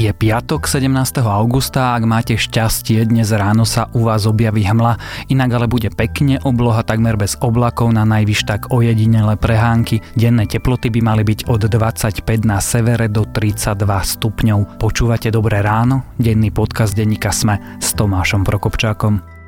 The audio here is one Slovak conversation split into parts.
Je piatok 17. augusta a ak máte šťastie, dnes ráno sa u vás objaví hmla, inak ale bude pekne, obloha takmer bez oblakov, na najvyš tak ojedinele prehánky. Denné teploty by mali byť od 25 na severe do 32 stupňov. Počúvate Dobré ráno? Denný podcast denníka Sme s Tomášom Prokopčákom.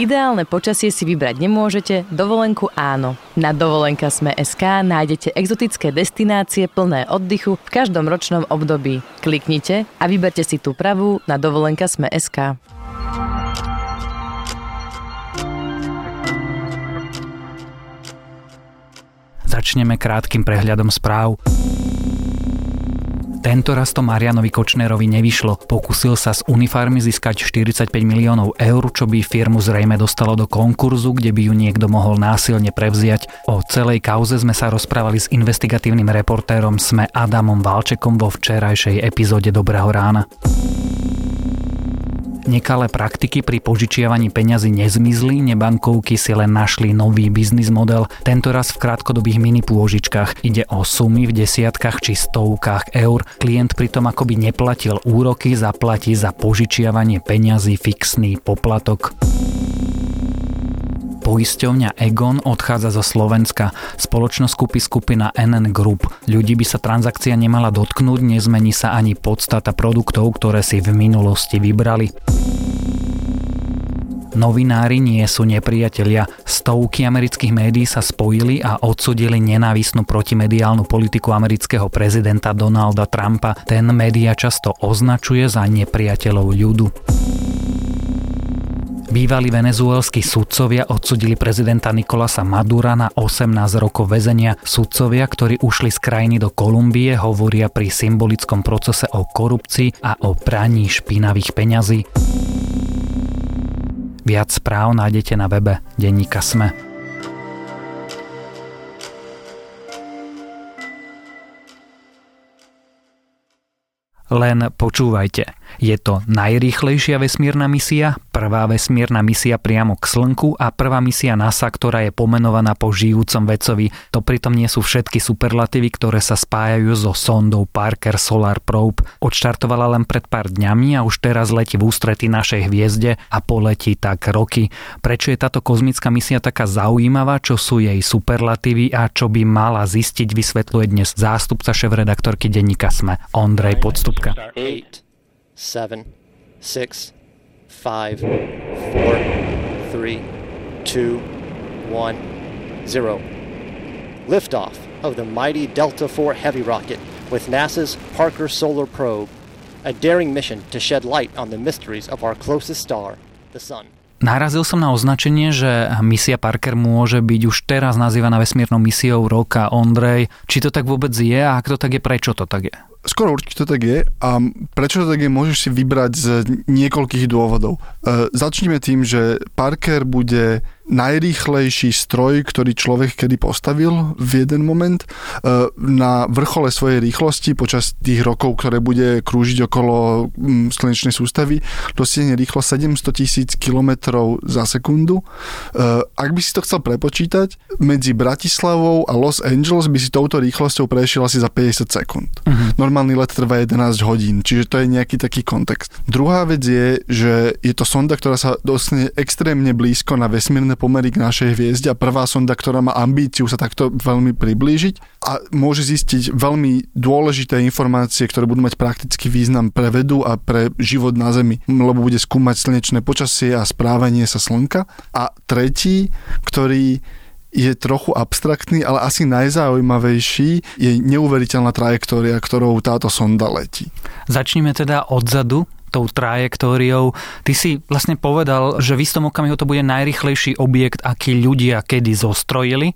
Ideálne počasie si vybrať nemôžete, dovolenku áno. Na dovolenka sme SK nájdete exotické destinácie plné oddychu v každom ročnom období. Kliknite a vyberte si tú pravú na dovolenka sme SK. Začneme krátkým prehľadom správ. Tento raz to Marianovi Kočnerovi nevyšlo. Pokusil sa z Unifarmy získať 45 miliónov eur, čo by firmu zrejme dostalo do konkurzu, kde by ju niekto mohol násilne prevziať. O celej kauze sme sa rozprávali s investigatívnym reportérom Sme Adamom Valčekom vo včerajšej epizóde Dobrého rána. Nekalé praktiky pri požičiavaní peňazí nezmizli, nebankovky si len našli nový biznis model, tento raz v krátkodobých mini pôžičkách. Ide o sumy v desiatkách či stovkách eur. Klient pritom akoby neplatil úroky, zaplatí za požičiavanie peňazí fixný poplatok. Poisťovňa Egon odchádza zo Slovenska. Spoločnosť kúpi skupina NN Group. Ľudí by sa transakcia nemala dotknúť, nezmení sa ani podstata produktov, ktoré si v minulosti vybrali. Novinári nie sú nepriatelia. Stovky amerických médií sa spojili a odsudili nenávisnú protimediálnu politiku amerického prezidenta Donalda Trumpa. Ten média často označuje za nepriateľov ľudu. Bývalí venezuelskí sudcovia odsudili prezidenta Nikolasa Madura na 18 rokov väzenia. Sudcovia, ktorí ušli z krajiny do Kolumbie, hovoria pri symbolickom procese o korupcii a o praní špinavých peňazí. Viac správ nájdete na webe Denníka Sme. Len počúvajte. Je to najrýchlejšia vesmírna misia, prvá vesmírna misia priamo k Slnku a prvá misia NASA, ktorá je pomenovaná po žijúcom vecovi. To pritom nie sú všetky superlatívy, ktoré sa spájajú so sondou Parker Solar Probe. Odštartovala len pred pár dňami a už teraz letí v ústrety našej hviezde a poletí tak roky. Prečo je táto kozmická misia taká zaujímavá, čo sú jej superlatívy a čo by mala zistiť, vysvetľuje dnes zástupca šéf-redaktorky denníka SME Ondrej Podstupka. Eight seven, six, five, four, three, two, one, zero. Liftoff of the mighty Delta IV Heavy rocket with NASA's Parker Solar Probe, a daring mission to shed light on the mysteries of our closest star, the Sun. Narazil som na označenie, že misia Parker môže byť už teraz nazývaná vesmírnou misiou roka Ondrej. Či to tak vôbec je a ak to tak je, prečo to tak je? Skoro určite to tak je a prečo to tak je, môžeš si vybrať z niekoľkých dôvodov. E, začneme tým, že Parker bude najrýchlejší stroj, ktorý človek kedy postavil v jeden moment e, na vrchole svojej rýchlosti počas tých rokov, ktoré bude krúžiť okolo mm, slnečnej sústavy, dosiahne rýchlo 700 tisíc kilometrov za sekundu. E, ak by si to chcel prepočítať, medzi Bratislavou a Los Angeles by si touto rýchlosťou prešiel asi za 50 sekúnd. Uh-huh. Normálny let trvá 11 hodín, čiže to je nejaký taký kontext. Druhá vec je, že je to sonda, ktorá sa dostane extrémne blízko na vesmírne pomery k našej hviezde a prvá sonda, ktorá má ambíciu sa takto veľmi priblížiť a môže zistiť veľmi dôležité informácie, ktoré budú mať praktický význam pre vedu a pre život na Zemi, lebo bude skúmať slnečné počasie a správanie sa Slnka. A tretí, ktorý je trochu abstraktný, ale asi najzaujímavejší je neuveriteľná trajektória, ktorou táto sonda letí. Začneme teda odzadu tou trajektóriou. Ty si vlastne povedal, že v istom okamihu to bude najrychlejší objekt, aký ľudia kedy zostrojili.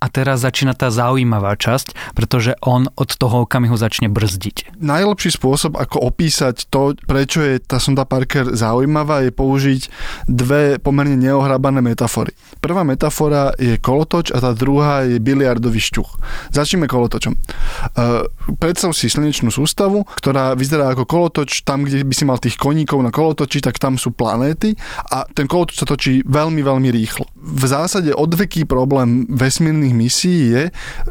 A teraz začína tá zaujímavá časť, pretože on od toho okamihu začne brzdiť. Najlepší spôsob, ako opísať to, prečo je tá sonda Parker zaujímavá, je použiť dve pomerne neohrabané metafory. Prvá metafora je kolotoč a tá druhá je biliardový šťuch. Začneme kolotočom. Uh, predstav si slnečnú sústavu, ktorá vyzerá ako kolotoč, tam, kde by si mal tých koníkov na kolotoči, tak tam sú planéty a ten kolotoč sa točí veľmi, veľmi rýchlo. V zásade odveký problém vesmírnych misií je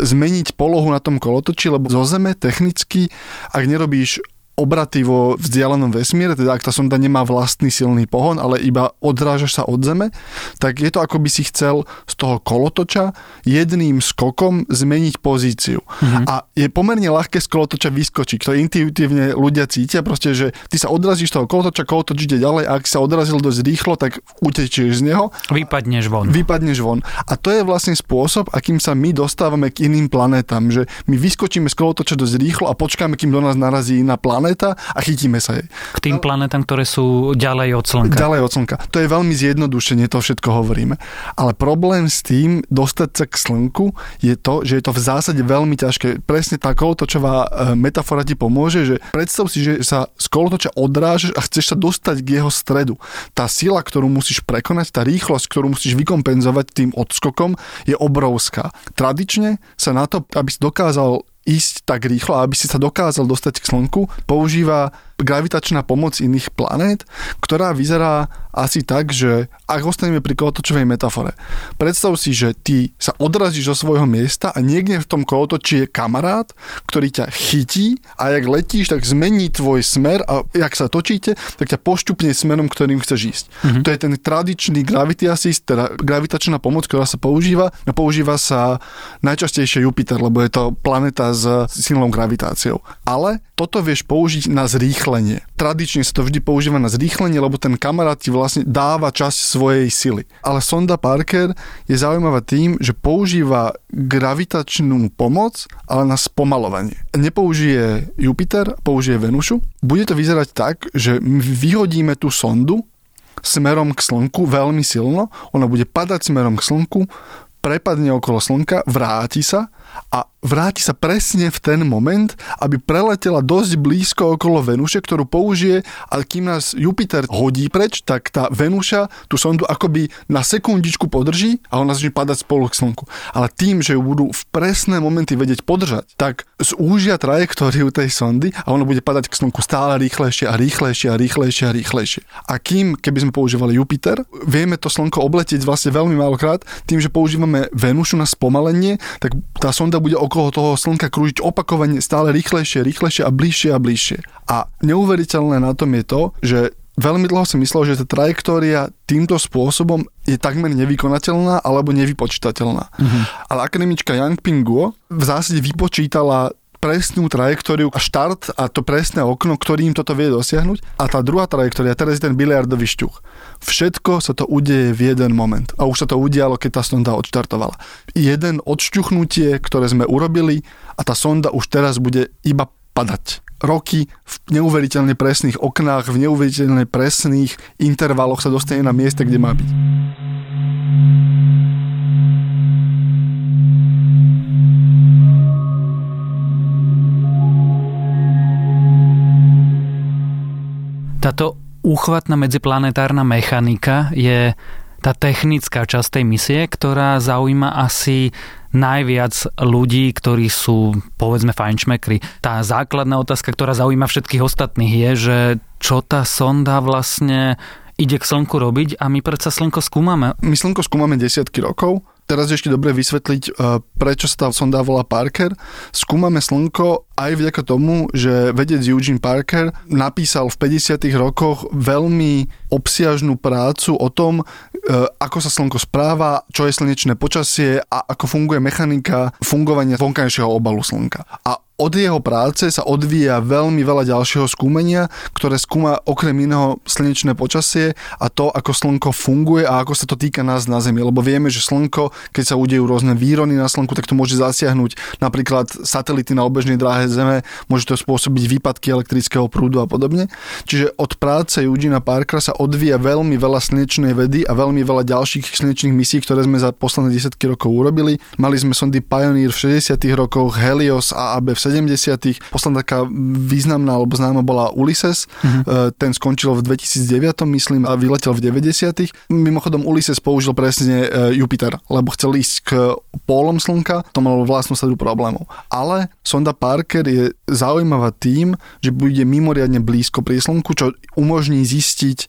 zmeniť polohu na tom kolotoči, lebo zo Zeme technicky, ak nerobíš obraty vo vzdialenom vesmíre, teda ak tá sonda nemá vlastný silný pohon, ale iba odrážaš sa od Zeme, tak je to ako by si chcel z toho kolotoča jedným skokom zmeniť pozíciu. Mm-hmm. A je pomerne ľahké z kolotoča vyskočiť. To intuitívne ľudia cítia, proste, že ty sa odrazíš z toho kolotoča, kolotoč ide ďalej a ak sa odrazil dosť rýchlo, tak utečieš z neho. Vypadneš von. Vypadneš von. A to je vlastne spôsob, akým sa my dostávame k iným planétam, že my vyskočíme z kolotoča dosť rýchlo a počkáme, kým do nás narazí iná planéta planéta a chytíme sa jej. K tým planetám, ktoré sú ďalej od Slnka. Ďalej od Slnka. To je veľmi zjednodušenie, to všetko hovoríme. Ale problém s tým dostať sa k Slnku je to, že je to v zásade veľmi ťažké. Presne tá kolotočová e, metafora ti pomôže, že predstav si, že sa z kolotoča odrážeš a chceš sa dostať k jeho stredu. Tá sila, ktorú musíš prekonať, tá rýchlosť, ktorú musíš vykompenzovať tým odskokom, je obrovská. Tradične sa na to, aby si dokázal ísť tak rýchlo, aby si sa dokázal dostať k Slnku, používa gravitačná pomoc iných planét, ktorá vyzerá asi tak, že ak ostaneme pri kolotočovej metafore, predstav si, že ty sa odrazíš zo svojho miesta a niekde v tom kolotoči je kamarát, ktorý ťa chytí a jak letíš, tak zmení tvoj smer a jak sa točíte, tak ťa pošťupne smerom, ktorým chceš ísť. Mm-hmm. To je ten tradičný gravity assist, teda gravitačná pomoc, ktorá sa používa a používa sa najčastejšie Jupiter, lebo je to planeta s silnou gravitáciou. Ale toto vieš použiť na zrýchlenie. Tradične sa to vždy používa na zrýchlenie, lebo ten kamarát ti vlastne dáva časť svojej sily. Ale sonda Parker je zaujímavá tým, že používa gravitačnú pomoc, ale na spomalovanie. Nepoužije Jupiter, použije Venušu. Bude to vyzerať tak, že vyhodíme tú sondu smerom k Slnku veľmi silno, ona bude padať smerom k Slnku, prepadne okolo Slnka, vráti sa a vráti sa presne v ten moment, aby preletela dosť blízko okolo Venuše, ktorú použije a kým nás Jupiter hodí preč, tak tá Venuša tú sondu akoby na sekundičku podrží a ona začne padať spolu k Slnku. Ale tým, že ju budú v presné momenty vedieť podržať, tak zúžia trajektóriu tej sondy a ona bude padať k Slnku stále rýchlejšie a rýchlejšie a rýchlejšie a rýchlejšie. A kým, keby sme používali Jupiter, vieme to Slnko obletieť vlastne veľmi málokrát, tým, že používame Venušu na spomalenie, tak tá sonda bude okolo toho Slnka krúžiť opakovane stále rýchlejšie, rýchlejšie a bližšie a bližšie. A neuveriteľné na tom je to, že veľmi dlho si myslel, že tá trajektória týmto spôsobom je takmer nevykonateľná alebo nevypočítateľná. Uh-huh. Ale akademička Yang Ping Guo v zásade vypočítala presnú trajektóriu a štart a to presné okno, ktorým toto vie dosiahnuť. A tá druhá trajektória, teraz je ten biliardový šťuch. Všetko sa to udeje v jeden moment. A už sa to udialo, keď tá sonda odštartovala. Jeden odšťuchnutie, ktoré sme urobili a tá sonda už teraz bude iba padať. Roky v neuveriteľne presných oknách, v neuveriteľne presných intervaloch sa dostane na mieste, kde má byť. Táto úchvatná medziplanetárna mechanika je tá technická časť tej misie, ktorá zaujíma asi najviac ľudí, ktorí sú, povedzme, fajnšmekri. Tá základná otázka, ktorá zaujíma všetkých ostatných je, že čo tá sonda vlastne ide k Slnku robiť a my predsa Slnko skúmame. My Slnko skúmame desiatky rokov teraz ešte dobre vysvetliť, e, prečo sa tá sonda volá Parker. Skúmame Slnko aj vďaka tomu, že vedec Eugene Parker napísal v 50. rokoch veľmi obsiažnú prácu o tom, e, ako sa Slnko správa, čo je slnečné počasie a ako funguje mechanika fungovania vonkajšieho obalu Slnka. A od jeho práce sa odvíja veľmi veľa ďalšieho skúmenia, ktoré skúma okrem iného slnečné počasie a to, ako slnko funguje a ako sa to týka nás na Zemi. Lebo vieme, že slnko, keď sa udejú rôzne výrony na slnku, tak to môže zasiahnuť napríklad satelity na obežnej dráhe Zeme, môže to spôsobiť výpadky elektrického prúdu a podobne. Čiže od práce Eugena Parkera sa odvíja veľmi veľa slnečnej vedy a veľmi veľa ďalších slnečných misií, ktoré sme za posledné desiatky rokov urobili. Mali sme sondy Pioneer v 60. rokoch, Helios a AB v 70. Posledná taká významná alebo známa bola Ulysses. Uh-huh. Ten skončil v 2009, myslím, a vyletel v 90. Mimochodom Ulysses použil presne e, Jupiter, lebo chcel ísť k pólom Slnka, to malo vlastnú sadu problémov. Ale sonda Parker je zaujímavá tým, že bude mimoriadne blízko pri Slnku, čo umožní zistiť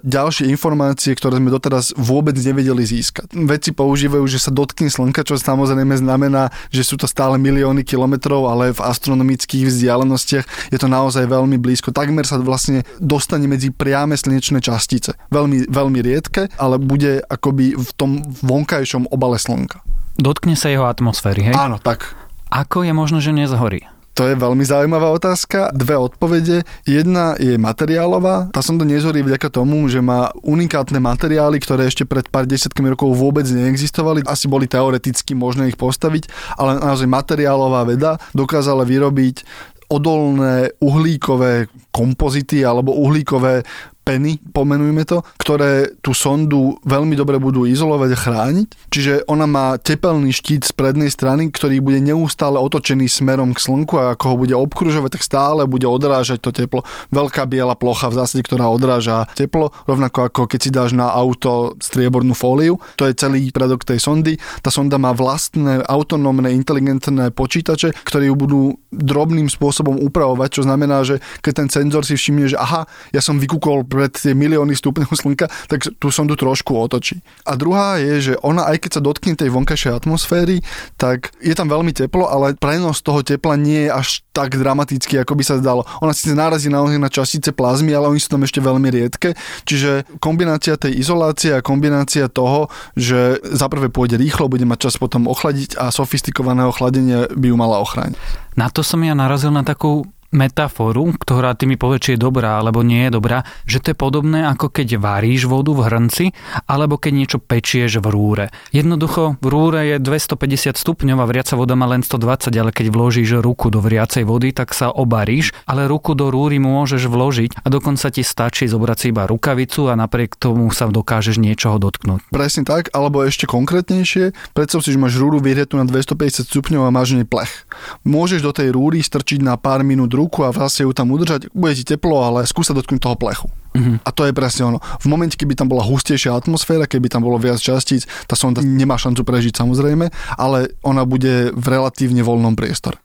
ďalšie informácie, ktoré sme doteraz vôbec nevedeli získať. Vedci používajú, že sa dotkne Slnka, čo samozrejme znamená, že sú to stále milióny kilometrov, ale ale v astronomických vzdialenostiach je to naozaj veľmi blízko. Takmer sa vlastne dostane medzi priame slnečné častice. Veľmi, veľmi riedke, ale bude akoby v tom vonkajšom obale Slnka. Dotkne sa jeho atmosféry, hej? Áno, tak. Ako je možno, že nezhorí? To je veľmi zaujímavá otázka. Dve odpovede. Jedna je materiálová. Tá sonda nezhorí vďaka tomu, že má unikátne materiály, ktoré ešte pred pár desiatkami rokov vôbec neexistovali. Asi boli teoreticky možné ich postaviť, ale naozaj materiálová veda dokázala vyrobiť odolné uhlíkové kompozity alebo uhlíkové peny, pomenujme to, ktoré tú sondu veľmi dobre budú izolovať a chrániť. Čiže ona má tepelný štít z prednej strany, ktorý bude neustále otočený smerom k slnku a ako ho bude obkružovať, tak stále bude odrážať to teplo. Veľká biela plocha v zásade, ktorá odráža teplo, rovnako ako keď si dáš na auto striebornú fóliu. To je celý predok tej sondy. Tá sonda má vlastné autonómne inteligentné počítače, ktoré ju budú drobným spôsobom upravovať, čo znamená, že keď ten senzor si všimne, že aha, ja som vykúkol pred tie milióny stupňov slnka, tak tú sondu trošku otočí. A druhá je, že ona aj keď sa dotkne tej vonkajšej atmosféry, tak je tam veľmi teplo, ale prenos toho tepla nie je až tak dramatický, ako by sa zdalo. Ona síce narazí naozaj na častice plazmy, ale oni sú tam ešte veľmi riedke. Čiže kombinácia tej izolácie a kombinácia toho, že zaprvé pôjde rýchlo, bude mať čas potom ochladiť a sofistikovaného chladenia by ju mala ochrániť. Na to som ja narazil na takú metaforu, ktorá ty mi povie, či je dobrá alebo nie je dobrá, že to je podobné ako keď varíš vodu v hrnci alebo keď niečo pečieš v rúre. Jednoducho v rúre je 250 stupňov a vriaca voda má len 120, ale keď vložíš ruku do vriacej vody, tak sa obaríš, ale ruku do rúry môžeš vložiť a dokonca ti stačí zobrať si iba rukavicu a napriek tomu sa dokážeš niečoho dotknúť. Presne tak, alebo ešte konkrétnejšie, predstav si, že máš rúru vyhretú na 250 stupňov a máš nej plech. Môžeš do tej rúry strčiť na pár minút ruku a vlastne ju tam udržať, bude ti teplo, ale skúsa dotknúť toho plechu. Uh-huh. A to je presne ono. V momente, keby tam bola hustejšia atmosféra, keby tam bolo viac častíc, tá sonda nemá šancu prežiť samozrejme, ale ona bude v relatívne voľnom priestore.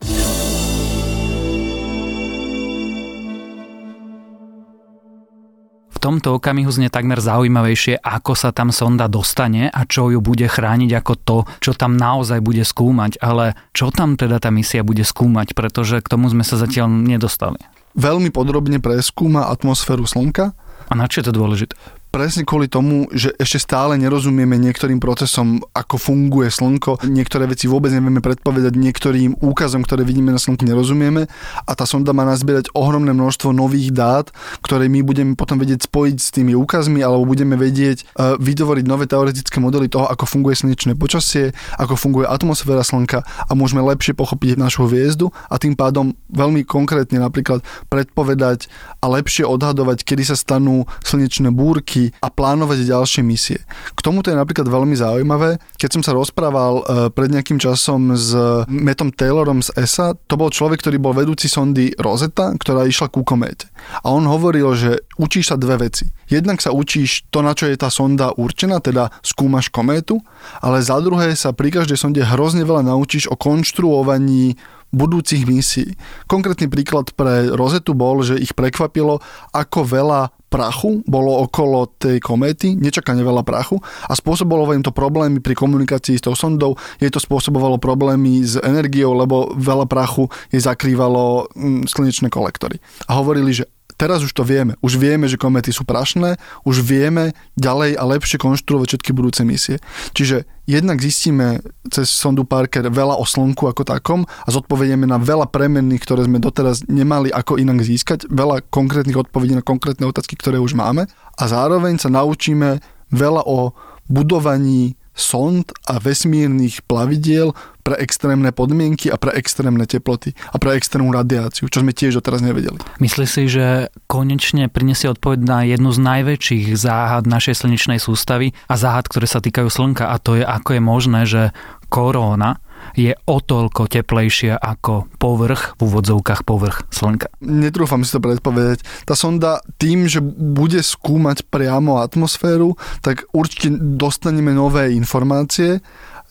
V tomto okamihu znie takmer zaujímavejšie, ako sa tam sonda dostane a čo ju bude chrániť ako to, čo tam naozaj bude skúmať. Ale čo tam teda tá misia bude skúmať, pretože k tomu sme sa zatiaľ nedostali. Veľmi podrobne preskúma atmosféru Slnka. A na čo je to dôležité? Presne kvôli tomu, že ešte stále nerozumieme niektorým procesom, ako funguje Slnko. Niektoré veci vôbec nevieme predpovedať, niektorým úkazom, ktoré vidíme na Slnku, nerozumieme. A tá sonda má nazbierať ohromné množstvo nových dát, ktoré my budeme potom vedieť spojiť s tými úkazmi, alebo budeme vedieť uh, vytvoriť nové teoretické modely toho, ako funguje slnečné počasie, ako funguje atmosféra Slnka a môžeme lepšie pochopiť našu hviezdu a tým pádom veľmi konkrétne napríklad predpovedať a lepšie odhadovať, kedy sa stanú slnečné búrky, roky a plánovať ďalšie misie. K tomuto je napríklad veľmi zaujímavé. Keď som sa rozprával e, pred nejakým časom s Metom Taylorom z ESA, to bol človek, ktorý bol vedúci sondy Rosetta, ktorá išla ku kométe. A on hovoril, že učíš sa dve veci. Jednak sa učíš to, na čo je tá sonda určená, teda skúmaš kométu, ale za druhé sa pri každej sonde hrozne veľa naučíš o konštruovaní budúcich misií. Konkrétny príklad pre Rozetu bol, že ich prekvapilo, ako veľa prachu bolo okolo tej kométy, nečakane veľa prachu a spôsobovalo im to problémy pri komunikácii s tou sondou, jej to spôsobovalo problémy s energiou, lebo veľa prachu jej zakrývalo mm, slnečné kolektory. A hovorili, že teraz už to vieme. Už vieme, že kométy sú prašné, už vieme ďalej a lepšie konštruovať všetky budúce misie. Čiže jednak zistíme cez sondu Parker veľa o Slnku ako takom a zodpovedieme na veľa premenných, ktoré sme doteraz nemali ako inak získať, veľa konkrétnych odpovedí na konkrétne otázky, ktoré už máme a zároveň sa naučíme veľa o budovaní sond a vesmírnych plavidiel pre extrémne podmienky a pre extrémne teploty a pre extrémnu radiáciu, čo sme tiež doteraz nevedeli. Myslíš si, že konečne prinesie odpoveď na jednu z najväčších záhad našej slnečnej sústavy a záhad, ktoré sa týkajú Slnka a to je, ako je možné, že koróna je o toľko teplejšia ako povrch, v úvodzovkách povrch Slnka. Netrúfam si to predpovedať. Tá sonda tým, že bude skúmať priamo atmosféru, tak určite dostaneme nové informácie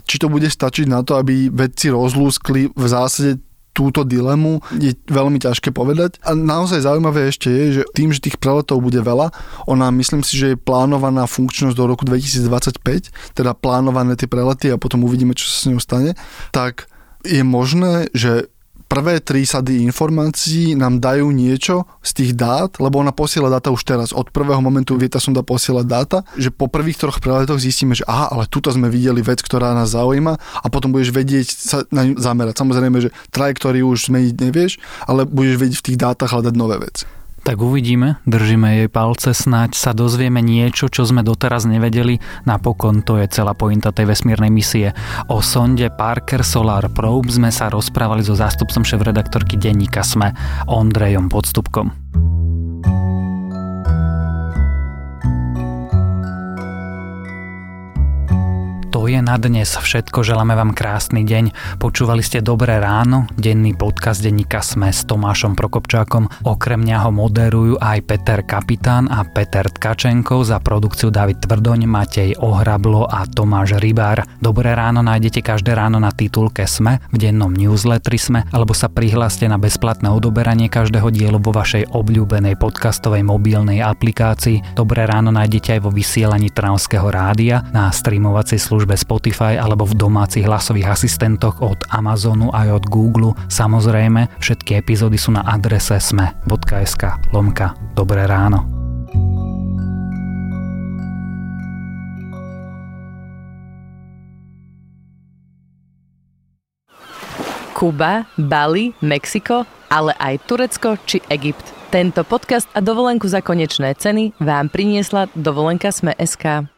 či to bude stačiť na to, aby vedci rozlúskli v zásade túto dilemu je veľmi ťažké povedať. A naozaj zaujímavé ešte je, že tým, že tých preletov bude veľa, ona myslím si, že je plánovaná funkčnosť do roku 2025, teda plánované tie prelety a potom uvidíme, čo sa s ňou stane, tak je možné, že prvé tri sady informácií nám dajú niečo z tých dát, lebo ona posiela dáta už teraz. Od prvého momentu Vieta som dá posielať dáta, že po prvých troch preletoch zistíme, že aha, ale tuto sme videli vec, ktorá nás zaujíma a potom budeš vedieť sa na ňu zamerať. Samozrejme, že trajektóriu už zmeniť nevieš, ale budeš vedieť v tých dátach hľadať nové veci. Tak uvidíme, držíme jej palce, snáď sa dozvieme niečo, čo sme doteraz nevedeli. Napokon to je celá pointa tej vesmírnej misie. O sonde Parker Solar Probe sme sa rozprávali so zástupcom šéf-redaktorky denníka SME, Ondrejom Podstupkom. Je na dnes všetko. Želáme vám krásny deň. Počúvali ste Dobré ráno, denný podcast denníka Sme s Tomášom Prokopčákom. Okrem mňa ho moderujú aj Peter Kapitán a Peter Tkačenko za produkciu David Tvrdoň, Matej Ohrablo a Tomáš Rybár. Dobré ráno nájdete každé ráno na titulke Sme, v dennom newsletteri Sme, alebo sa prihláste na bezplatné odoberanie každého dielu vo vašej obľúbenej podcastovej mobilnej aplikácii. Dobré ráno nájdete aj vo vysielaní Trnavského rádia na streamovacej službe Spotify alebo v domácich hlasových asistentoch od Amazonu aj od Google. Samozrejme, všetky epizódy sú na adrese sme.sk lomka Dobré ráno. Kuba, Bali, Mexiko, ale aj Turecko či Egypt. Tento podcast a dovolenku za konečné ceny vám priniesla dovolenka Sme.sk.